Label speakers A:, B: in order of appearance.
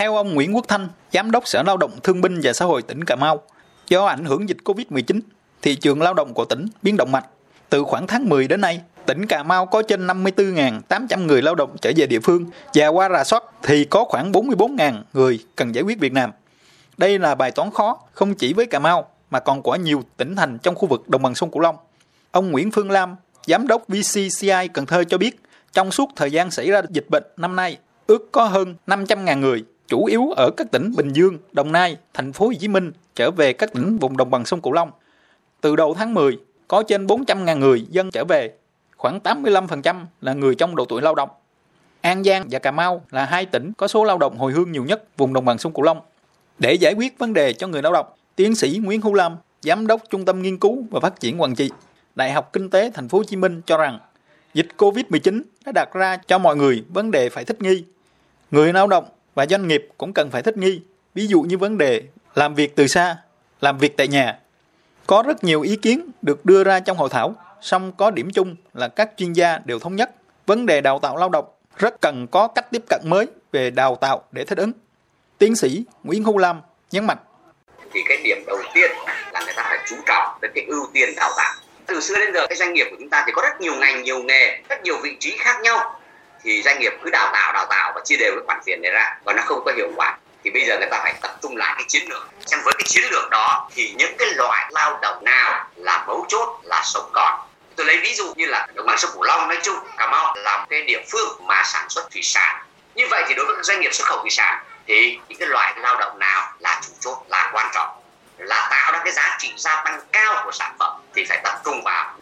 A: Theo ông Nguyễn Quốc Thanh, Giám đốc Sở Lao động Thương binh và Xã hội tỉnh Cà Mau, do ảnh hưởng dịch Covid-19, thị trường lao động của tỉnh biến động mạnh. Từ khoảng tháng 10 đến nay, tỉnh Cà Mau có trên 54.800 người lao động trở về địa phương và qua rà soát thì có khoảng 44.000 người cần giải quyết việc làm. Đây là bài toán khó không chỉ với Cà Mau mà còn của nhiều tỉnh thành trong khu vực đồng bằng sông Cửu Long. Ông Nguyễn Phương Lam, giám đốc VCCI Cần Thơ cho biết, trong suốt thời gian xảy ra dịch bệnh năm nay, ước có hơn 500.000 người, chủ yếu ở các tỉnh Bình Dương, Đồng Nai, Thành phố Hồ Chí Minh trở về các tỉnh vùng đồng bằng sông Cửu Long. Từ đầu tháng 10, có trên 400.000 người dân trở về, khoảng 85% là người trong độ tuổi lao động. An Giang và Cà Mau là hai tỉnh có số lao động hồi hương nhiều nhất vùng đồng bằng sông Cửu Long. Để giải quyết vấn đề cho người lao động, tiến sĩ Nguyễn Hữu Lâm, giám đốc Trung tâm Nghiên cứu và Phát triển Hoàng Trị, Đại học Kinh tế Thành phố Hồ Chí Minh cho rằng dịch Covid-19 đã đặt ra cho mọi người vấn đề phải thích nghi. Người lao động và doanh nghiệp cũng cần phải thích nghi, ví dụ như vấn đề làm việc từ xa, làm việc tại nhà. Có rất nhiều ý kiến được đưa ra trong hội thảo, song có điểm chung là các chuyên gia đều thống nhất vấn đề đào tạo lao động rất cần có cách tiếp cận mới về đào tạo để thích ứng. Tiến sĩ Nguyễn Hữu Lam nhấn mạnh.
B: Thì cái điểm đầu tiên là người ta phải chú trọng đến cái ưu tiên đào tạo. Từ xưa đến giờ cái doanh nghiệp của chúng ta thì có rất nhiều ngành, nhiều nghề, rất nhiều vị trí khác nhau. Thì doanh nghiệp cứ đào tạo, đào tạo và chia đều cái khoản tiền này ra và nó không có hiệu quả thì bây giờ người ta phải tập trung lại cái chiến lược. Xem với cái chiến lược đó thì những cái loại lao động nào là mấu chốt là sống còn. Tôi lấy ví dụ như là đồng bằng sông cửu long nói chung cà mau là một cái địa phương mà sản xuất thủy sản. Như vậy thì đối với các doanh nghiệp xuất khẩu thủy sản thì những cái loại lao động nào là chủ chốt là quan trọng là tạo ra cái giá trị gia tăng cao của sản phẩm thì phải tập trung vào